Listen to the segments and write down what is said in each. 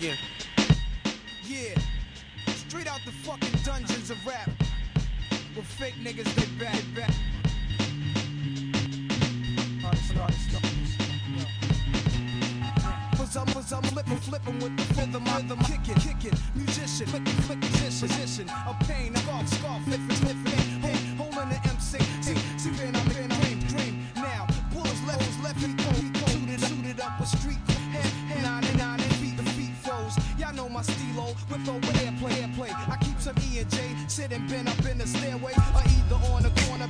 Yeah. Yeah. Straight out the fucking dungeons of rap. With fake niggas, they bad. back. Artists, artist. artists. I'm, was I'm flipping, flipping with the rhythm, rhythm, kicking, kicking, musician, flicking, flicking, position, a pain, a golf, scarf, flipping, flipping, holding the MC, see, see, I'm in. show with over airplay, airplay. I keep some E and J, sitting bent up in the stairway, or either on the corner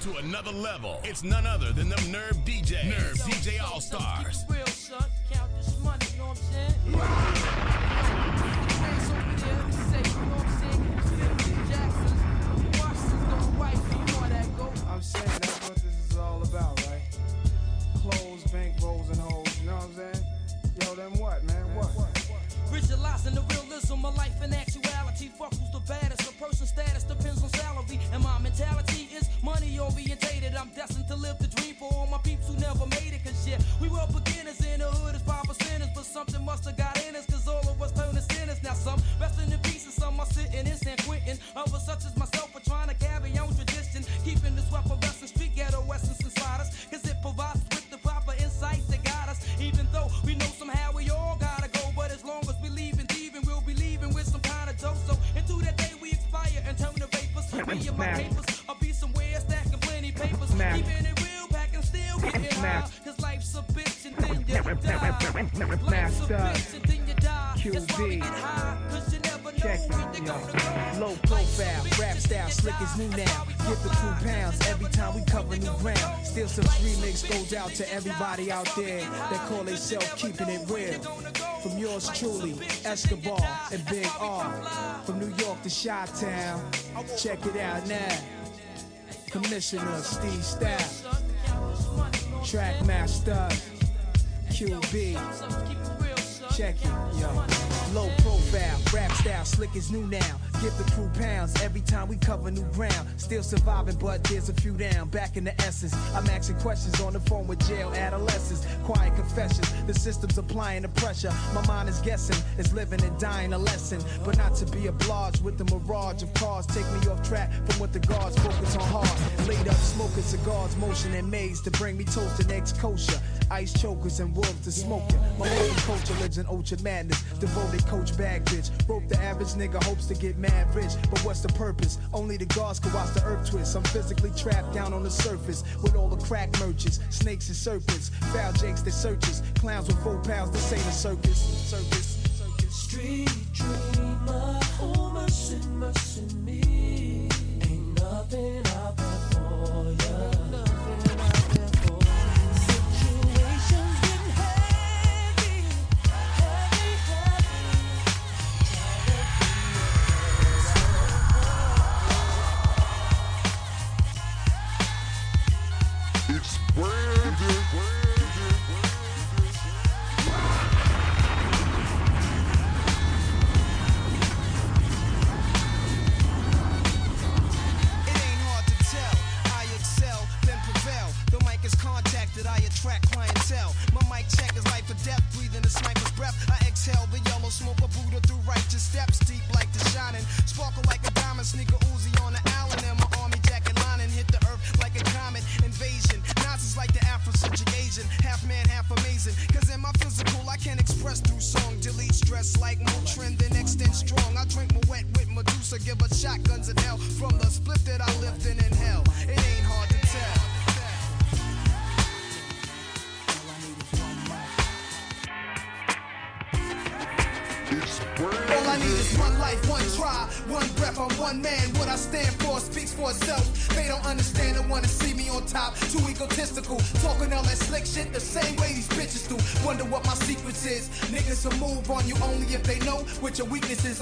to another level. It's none other than the Nerve DJ. Nerve DJ All Stars. out there that call themselves keeping it real. From yours truly, Escobar and Big R. From New York to Chi Town, check it out now. Commissioner Steve Staff, Trackmaster QB. Check it, yo. Low profile, rap style, slick is new now. Give the crew pounds every time we cover new ground. Still surviving, but there's a few down. Back in the essence, I'm asking questions on the phone with jail adolescents. Quiet confessions, the system's applying the pressure. My mind is guessing, is living and dying a lesson. But not to be obliged with the mirage of cars. Take me off track from what the guards focus on hard. Laid up, smoking cigars, motion and maze to bring me toast the next kosher. Ice chokers and wolves to smoking. My whole culture lives in ultra madness. Devoted coach bag bitch. Rope the average nigga hopes to get mad rich. But what's the purpose? Only the gods can watch the earth twist. I'm physically trapped down on the surface with all the crack merchants, snakes and serpents, foul jakes that searches, clowns with four pounds. This ain't a circus. Circus. circus. Street dreamer, oh mercy, mercy me. Ain't nothing out there for ya. clientele. My mic check is life or death, breathing a sniper's breath. I exhale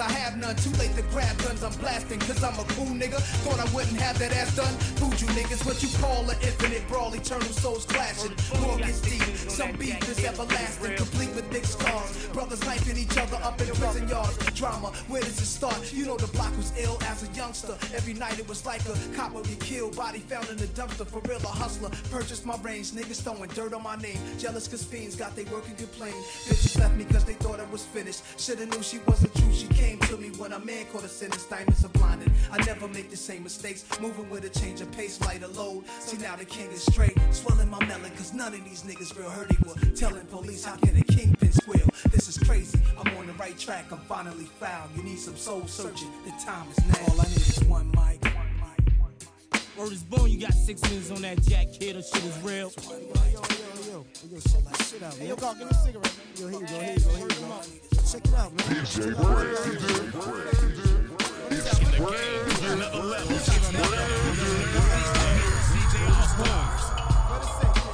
I have none. Too late to grab guns. I'm blasting cause I'm a cool nigga. Thought I wouldn't have that ass done. Food you niggas. What you call an infinite brawl. Eternal souls clashing. War gets deep. Some beef is everlasting. Complete with big scars. Brothers knifing each other up in prison yards. Drama, where does it start? You know the block was ill as a youngster. Every night it was like a cop would be killed. Body found in the dumpster. For real, a hustler. Purchased my range. Niggas throwing dirt on my name. Jealous cause fiends got they work and complain. Bitches left me cause they thought I was finished. Shoulda knew she wasn't true. She came to me when a man caught a sentence. Diamonds are blinded. I never make the same mistakes. Moving with a change of pace, lighter load. See now the king is straight. Swelling my melon cause none of these niggas real hurt. They were telling police how can a kingpin squeal. This is crazy. I'm on the right track. I'm finally found. You need some soul searching. The time is now. All I need is one mic. Word is born, you got six minutes on that jack kid, that shit is real. Hey, yo, Carl, give me a cigarette, man. Yo, here you go, here you go, here you go. Check it out, man. DJ Brand. It's Brand. Another level. It's Brand.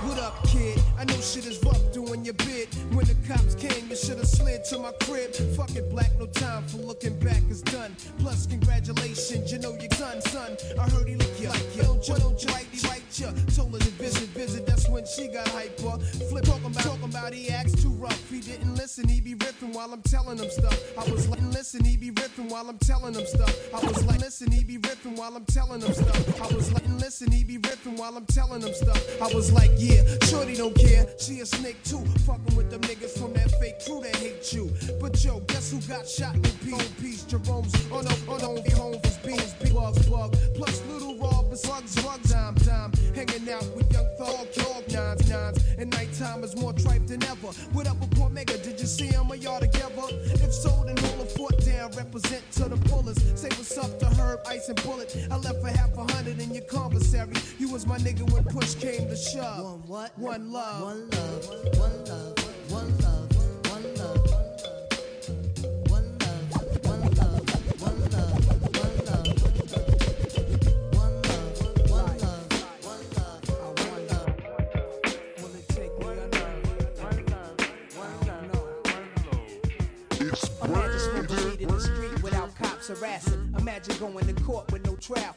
What up, kid? I know shit is rough doing your bid. When the cops came, you should have slid to my crib. Fuck it, black, no time for looking back is done. Plus, congratulations, you know your gun, son. I heard he look like you. Don't you, don't you, right, he right ya. Told her to visit, visit, that's when she got hyper. Flip, talking about, talking about he acts too rough. He didn't listen, he be ripping while I'm telling him stuff. I was like, listen, he be ripping while I'm telling him stuff. I was like, listen, he be ripping while I'm telling him stuff. I was like, listen, he be ripping while I'm telling him stuff. I was like, yeah, shorty don't care. She a snake too. Fucking with them niggas from that fake crew that hate you. But yo, guess who got shot in peace? On peace, Jerome's on no, on be home for big bugs, bug. Plus little robbers, slugs, slugs, time, time. Hanging out with young thug, nines, nines. And nighttime is more tripe than ever. What up with Cormega? Did you see him or y'all together? If so, then hold a fort down, represent to the fullest. Say what's up to Herb, Ice, and Bullet. I left for half a hundred in your commissary. You was my nigga when push came to shove. One what? One love. One love, one love, one love, harassing. Imagine going to court with no trial.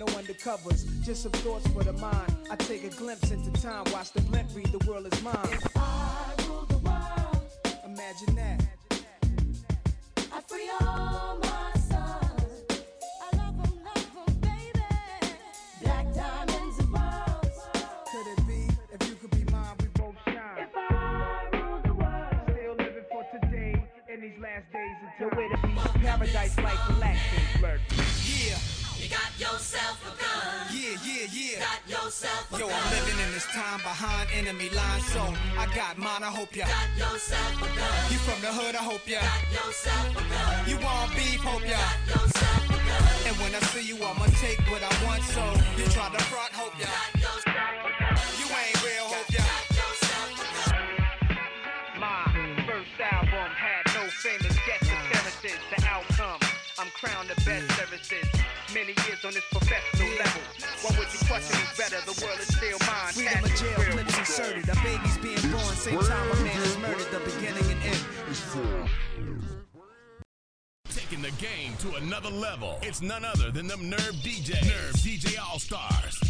no undercovers. Just some thoughts for the mind. I take a glimpse into time. Watch the blimp read, the world is mine. I rule the world. Imagine that. I free all my sons. I love 'em, love 'em, baby. Black diamonds and pearls. Could it be? If you could be mine, we both shine. If I rule the world. Still living for today in these last days until we're to be paradise life relaxing. Yeah, You got yourself a gun. yeah, yeah, yeah. Got yourself a Yo, gun. I'm living in this time behind enemy lines, so I got mine. I hope ya. Got yourself a gun. You from the hood, I hope ya. Got yourself a gun. You want beef, hope ya. Got yourself a gun. And when I see you, I'ma take what I want, so you try to front, hope ya. Got yourself a gun. You ain't real, same time man murdered. The beginning and end. Taking the game to another level. It's none other than them Nerve DJs. Nerve DJ All Stars.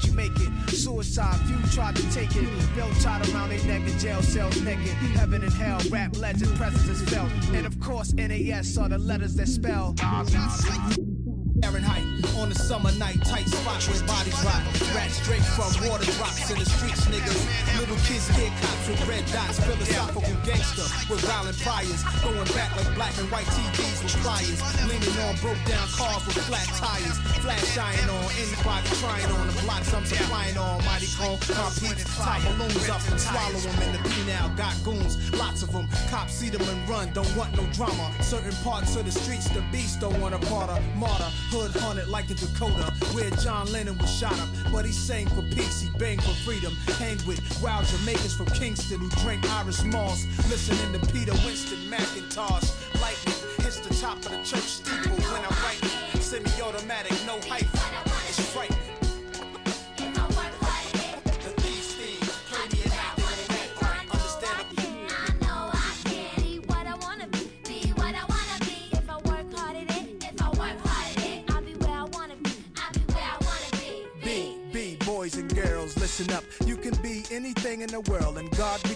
you make it. Suicide, few tried to take it. Belt tied around their neck in jail cells naked. Heaven and hell, rap legend, presence is felt. And of course, NAS are the letters that spell. Fahrenheit on a summer night, tight spot where bodies rot. Rats straight from water drops in the streets, niggas. Little kids get cops with red dots. Philosophical gangster with violent priors. Going back like black and white TVs with flyers. Leaning on broke down cars with flat tires. Flash shining on anybody trying on the blocks I'm supplying on. Mighty cone, my peeps tie balloons up and swallow them in the P-now. Got goons, lots of them. Cops see them and run, don't want no drama. Certain parts of the streets, the beast don't want a martyr. Martyr, hood haunted like Dakota, where John Lennon was shot up. But he sang for peace, he banged for freedom. Hang with wild Jamaicans from Kingston who drink Irish Moss. Listening to Peter Winston McIntosh. Lightning hits the top of the church steeple in the world, and God we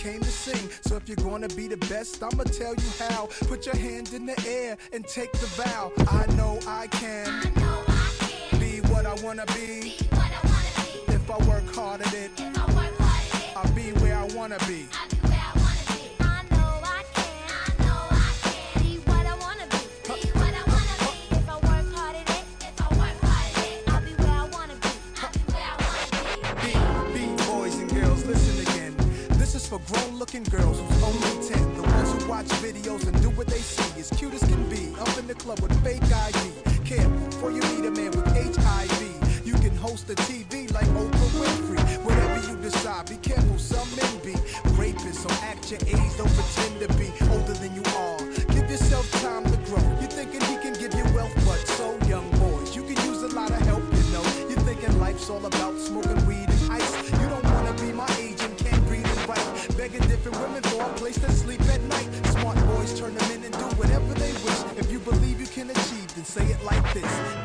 came to sing. So if you're gonna be the best, I'ma tell you how. Put your hand in the air and take the vow. I know I can be what I wanna be. If I work hard at it, I'll be where I wanna be. B, for grown looking girls who's only 10. The ones who watch videos and do what they see. As cute as can be. Up in the club with fake ID. Careful before you meet a man with HIV. You can host a TV like Oprah Winfrey. Whatever you decide, be careful, some men be rapists. So act your age, don't pretend to be older than you are. Give yourself time to grow. You're thinking he can give you wealth, but so young boys. You can use a lot of help, you know. You're thinking life's all about smoking weed Begging different women for a place to sleep at night. Smart boys turn them in and do whatever they wish. If you believe you can achieve, then say it like this.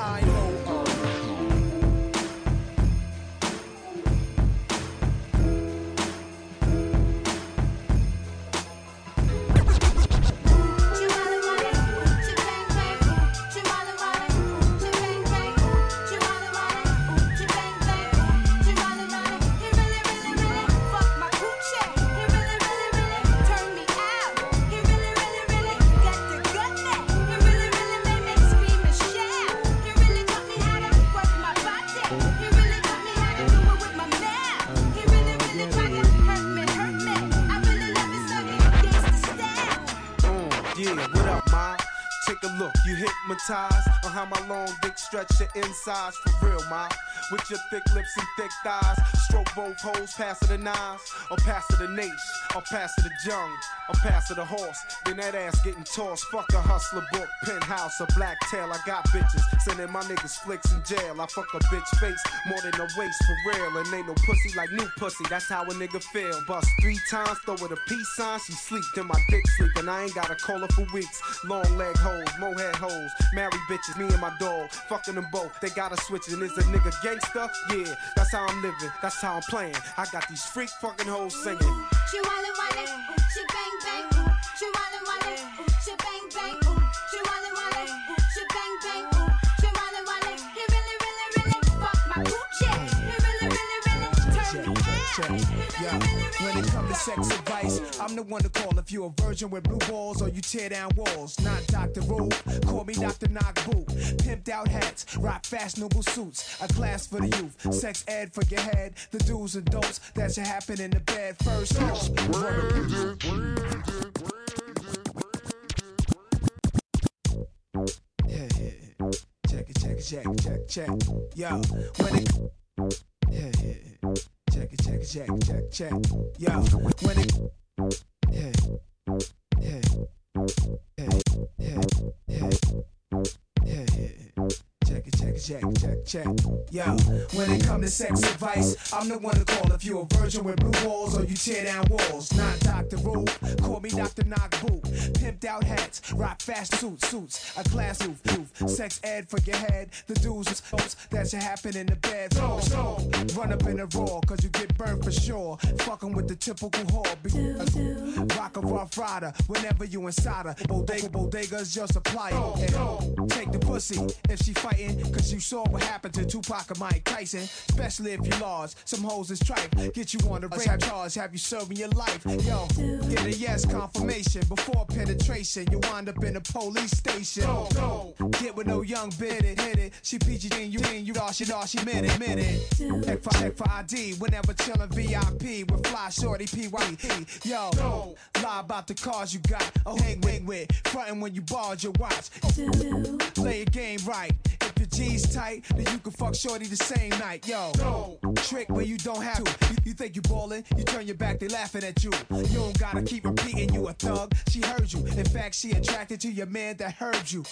Stretch your insides for real, ma. With your thick lips and thick thighs, stroke both holes, pass it the nines, or pass it the nation, or pass it the jung. I'm past the horse, then that ass getting tossed. Fuck a hustler book, penthouse, a black tail. I got bitches, sending my niggas flicks in jail. I fuck a bitch face more than a waist for real. And ain't no pussy like new pussy, that's how a nigga feel. Bust three times, throw it a peace sign, she sleep, then my dick sleep. And I ain't gotta call her for weeks. Long leg hoes, mohead hoes, married bitches, me and my dog, fucking them both. They gotta switch, and is a nigga gangster? Yeah, that's how I'm living, that's how I'm playing. I got these freak fucking hoes singing. She wallin' wallin', ooh, she bang bang, ooh, she wallin' wallin', ooh, she bang bang, ooh, she wallin' wallin', ooh, she bang bang, ooh, she wallin' wallin'. He really, really, really fuck my coochie. He really, really, really turn me out. He yo. really, really, When it comes to sex advice, I'm the one to call if you're a virgin with blue balls or you tear down walls. Not Dr. Ruth, call me Dr. Knock Boot. Pimped out hats, rock fashionable suits. A class for the youth, sex ed for your head. The do's and don'ts that should happen in the bed first. Yeah. Check it, check it, check check check. Yo, when it. Yeah, yeah. Check check check check. Yo, when it. Yeah, Check check check it, check it, check it. Yo, when it come to sex advice, I'm the one to call if you a virgin with blue walls or you tear down walls. Not Dr. Ruth, call me Dr. Knock Boot. Pimped out hats, rock fast suits, suits, a class roof, roof. Sex ed for your head, the do's and don'ts that should happen in the bed. So, so, run up in the raw, cause you get burned for sure. Fucking with the typical whore. Be- Rock a rough rider whenever you inside her. Bodega, bodega's your supplier. And take the pussy if she fighting, cause you saw what happened to Tupac and Mike Tyson. Especially if you lost. Some hoes is tripe. Get you on the rape charge, have you serving your life. Yo, get a yes confirmation before penetration. You wind up in a police station. Get with no young bit it, hit it. She PG and you in, you all she all she minute, minute. Check for, check for ID whenever chillin' VIP with fly shorty PYE. Yo, lie about the cars you got. Oh, hang with, with. Frontin' when you borrowed your watch. Play a game right. Your G's tight, then you can fuck shorty the same night. Yo, trick where you don't have to. You, you think you ballin', you turn your back, they laughing at you. You don't gotta keep repeating you a thug. She heard you. In fact, she attracted to your man that heard you.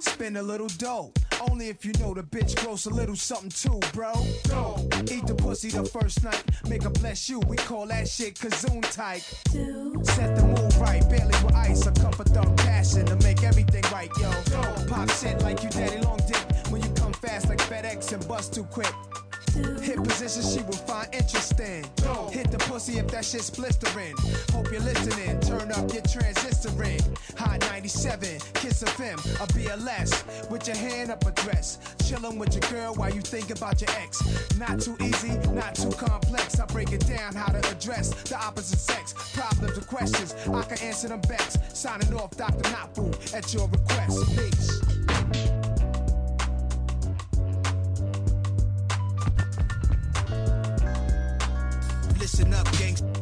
Spend a little dough. Only if you know the bitch gross a little something too, bro. Eat the pussy the first night. Make her bless you. We call that shit kazoon type. Set the mood right. Barely with ice. A cup of thug passion to make everything right, yo. Pop shit like you daddy long dick. When you come fast like FedEx and bust too quick. Hit position she will find interesting. Hit the pussy if that shit's blistering. Hope you're listening. Turn up your transistoring. Hot 97, Kiss FM, a BLS. With your hand up a dress. Chillin' with your girl while you think about your ex. Not too easy, not too complex. I break it down how to address the opposite sex. Problems or questions, I can answer them best. Signing off, Dr. Napu, at your request. Peace. Listen up, gangsters.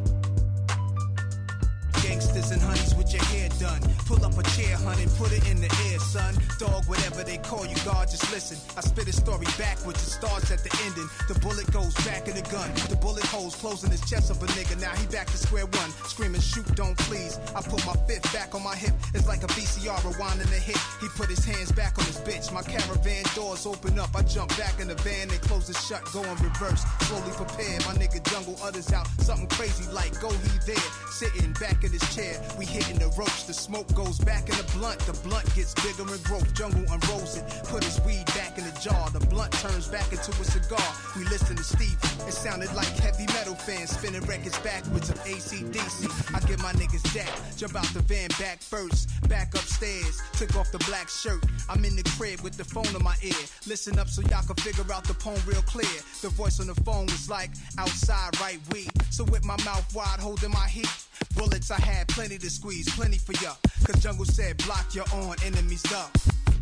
Gangsters and honeys your hair done. Pull up a chair, honey, put it in the air, son. Dog, whatever they call you, God, just listen. I spit a story backwards, it starts at the ending. The bullet goes back in the gun. The bullet holes closing his chest up a nigga. Now he back to square one. Screaming, shoot, don't please. I put my fifth back on my hip. It's like a VCR rewinding the hit. He put his hands back on his bitch. My caravan doors open up. I jump back in the van and close it shut, go in reverse. Slowly prepare. My nigga jungle others out. Something crazy like go he there. Sitting back in his chair. We hitting the ropes. The smoke goes back in the blunt. The blunt gets bigger and growth. Jungle unrolls it. Put his weed back in the jar. The blunt turns back into a cigar. We listen to Steve. It sounded like heavy metal fans spinning records backwards of ACDC. I get my niggas that. Jump out the van back first. Back upstairs. Took off the black shirt. I'm in the crib with the phone in my ear. Listen up so y'all can figure out the poem real clear. The voice on the phone was like outside right we. So with my mouth wide holding my heat. Bullets I had plenty to squeeze, plenty for ya. Cause Jungle said block your own enemies up.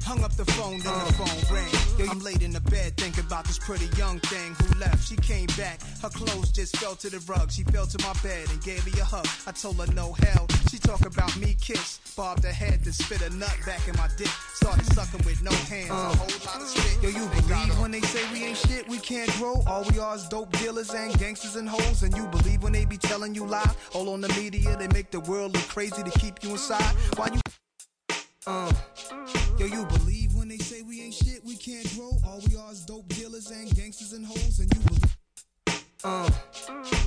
Hung up the phone, then the oh. phone rang. Yo, I'm laid in the bed thinking about this pretty young thing who left. She came back, her clothes just fell to the rug. She fell to my bed and gave me a hug. I told her no hell She talk about me kiss, bobbed her head to spit a nut back in my dick. Started sucking with no hands, a whole lot of spit. Yo, you believe when they say we ain't shit, we can't grow. All we are is dope dealers and gangsters and hoes. And you believe when they be telling you lie. All on the media, they make the world look crazy to keep you inside. Why you? Uh, yo, you believe when they say we ain't shit, we can't grow. All we are is dope dealers and gangsters and hoes. And you believe. Uh,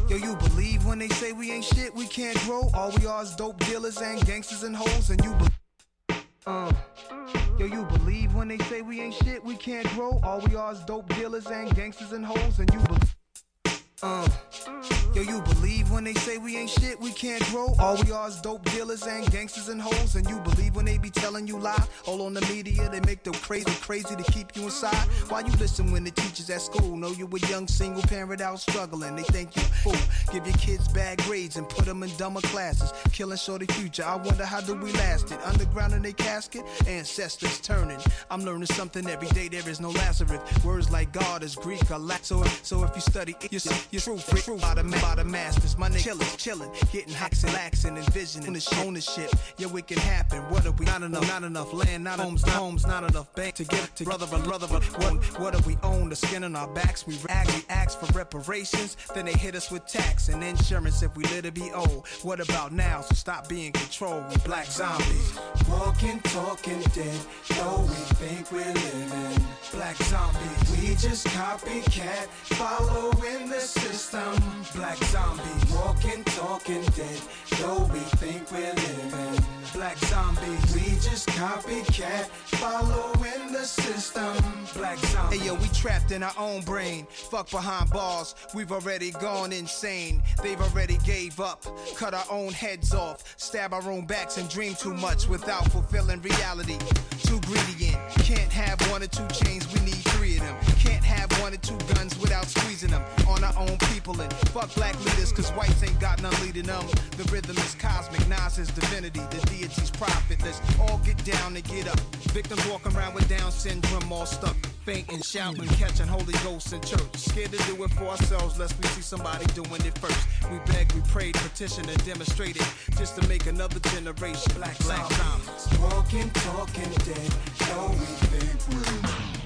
yo, you believe when they say we ain't shit, we can't grow. All we are is dope dealers and gangsters and hoes. And you believe. Uh, yo, you believe when they say we ain't shit, we can't grow. All we are is dope dealers and gangsters and hoes. And you believe. Uh, yo, you believe when they say we ain't shit, we can't grow. All we are is dope dealers and gangsters and hoes. And you believe when they be telling you lie. All on the media, they make them crazy, crazy to keep you inside. Why you listen when the teachers at school know you a young single parent out struggling? They think you fool. Give your kids bad grades and put them in dumber classes. Killing shorty future. I wonder how do we last it? Underground in they casket, ancestors turning. I'm learning something every day. There is no Lazarus. Words like God is Greek or Latin. So, so if you study it, you see your truth, true by the, by the masters. My nigga chillin', chillin', getting hacks and laxing, envisioning the ownership. Yeah, we can happen. What are we? Not enough, not enough land, not homes, not homes, not enough bank to give to brother, brother, brother. What, what do we own? The skin on our backs. We rag, we ask for reparations. Then they hit us with tax and insurance if we live to be old. What about now? So stop being controlled. We black zombies. Walking, talking dead, though we think we're living. Black zombies. We just copycat, following the system. Black zombies. Walking, talking dead, though we think we're living. Black zombies. We just copycat, following the system. Black zombies. Hey yo, we trapped in our own brain. Fuck behind bars, we've already gone insane. They've already gave up, cut our own heads off, stab our own backs and dream too much without fulfilling reality. Too greedy in, can't have one or two chains, we need three of them. Can't have one or two guns without squeezing them on our own people and fuck black leaders, cause whites ain't got none leading them. The rhythm is cosmic, Nas is divinity, the deity's prophet. Let's all get down and get up. Victims walking around with Down syndrome, all stuck, fainting, shouting, catching Holy Ghost in church. Scared to do it for ourselves, lest we see somebody doing it first. We beg, we prayed, petitioned, and demonstrated just to make another generation black, black zombies. Walking, talking dead, though we think we're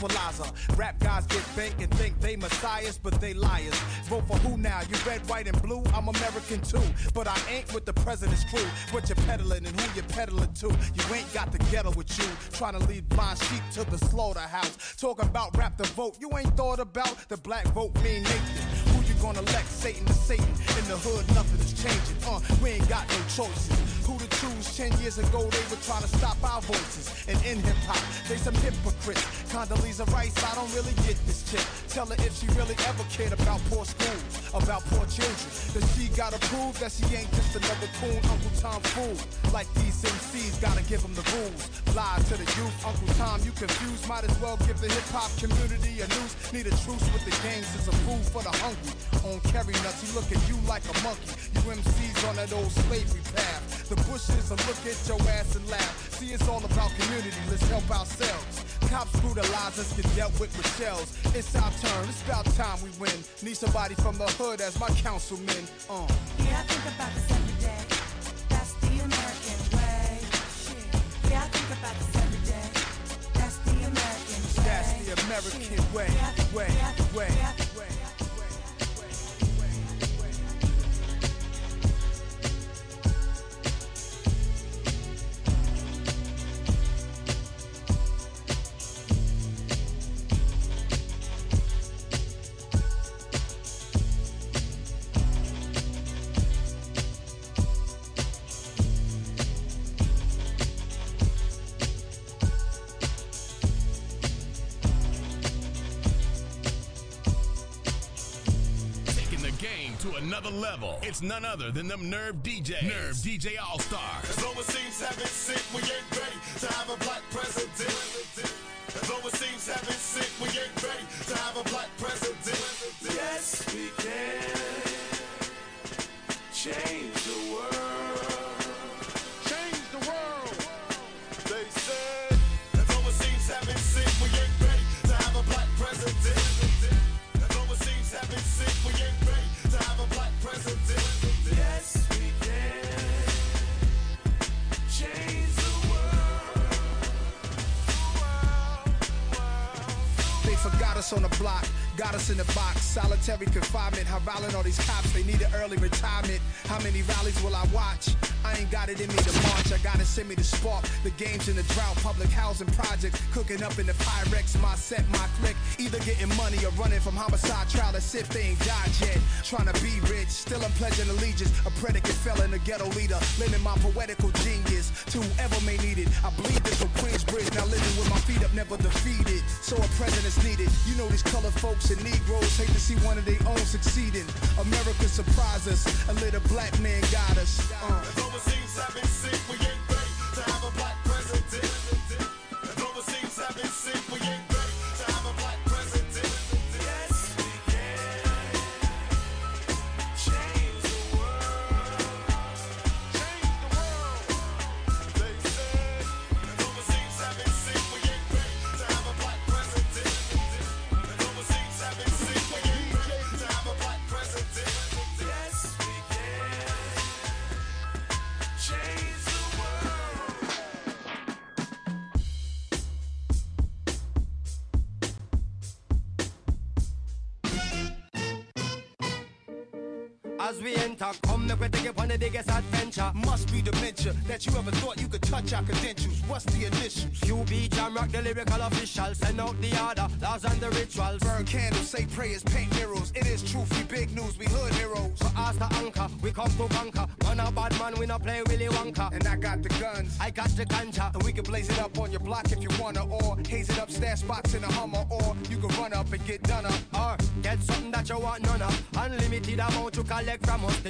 tranquilizer. Rap guys get bait and think they messiahs, but they liars. Vote for who now? You red, white, and blue? I'm American too, but I ain't with the president's crew. What you peddling and who you peddling to? You ain't got the ghetto with you. Trying to lead blind sheep to the slaughterhouse. Talk about rap the vote. You ain't thought about the black vote mean Nathan. Who you gonna elect? Satan to Satan. In the hood, nothing is changing. Uh, we ain't got no choices. Who to choose? Ten years ago, they were trying to stop our voices. And in hip hop, they some hypocrites. Condoleezza Rice, I don't really get this chick. Tell her if she really ever cared about poor schools, about poor children. That she gotta prove that she ain't just another coon Uncle Tom fool. Like these MCs, gotta give them the rules. Lie to the youth, Uncle Tom, you confused. Might as well give the hip hop community a noose. Need a truce with the gangs, it's a food for the hungry. On carry nuts, he look at you like a monkey. You MCs on that old slavery path. The bushes will look at your ass and laugh. See, it's all about community, let's help ourselves. Cops brutalize us, get dealt with with shells. It's our turn, it's about time we win. Need somebody from the hood as my councilman. Uh. Yeah, I think about this every day. That's the American way. Shit. Yeah, I think about this every day. That's the American way. That's the American way, way, way, way. To another level. It's none other than them Nerve DJs. Nerve DJ All Stars. As overseas having sick, we ain't ready to have a black president. As overseas having sick, we ain't ready to have a black Solitary confinement, how violent all these cops, they need an early retirement. How many rallies will I watch? Got it in me to march, I gotta send me to spark. The games in the drought, public housing projects, cooking up in the Pyrex, my set, my click. Either getting money or running from homicide trial as if they ain't died yet. Trying to be rich, still I'm pledging allegiance. A predicate felon, a ghetto leader, lending my poetical genius to whoever may need it. I bleed this from Queensbridge, now living with my feet up, never defeated. So a president's needed. You know these color folks and Negroes hate to see one of their own succeeding. America surprised us, a little black man got us. Uh. As overseas As we enter, come make we take it on the biggest adventure. Must be dementia that you ever thought you could touch our credentials. What's the initials? QB Jam Rock, the lyrical official. Send out the order, laws and the rituals. Burn candles, say prayers, paint mirrors. It is truth, we big news, we hood heroes. For us the anchor, we come to conquer. Man a bad man, we not play Willy Wonka. And I got the guns, I got the ganja. and we can blaze it up on your block if you wanna, or haze it up, stash spots in a Hummer, or you can run up and get done up. Or get something that you want none of. Unlimited amount to collect from us.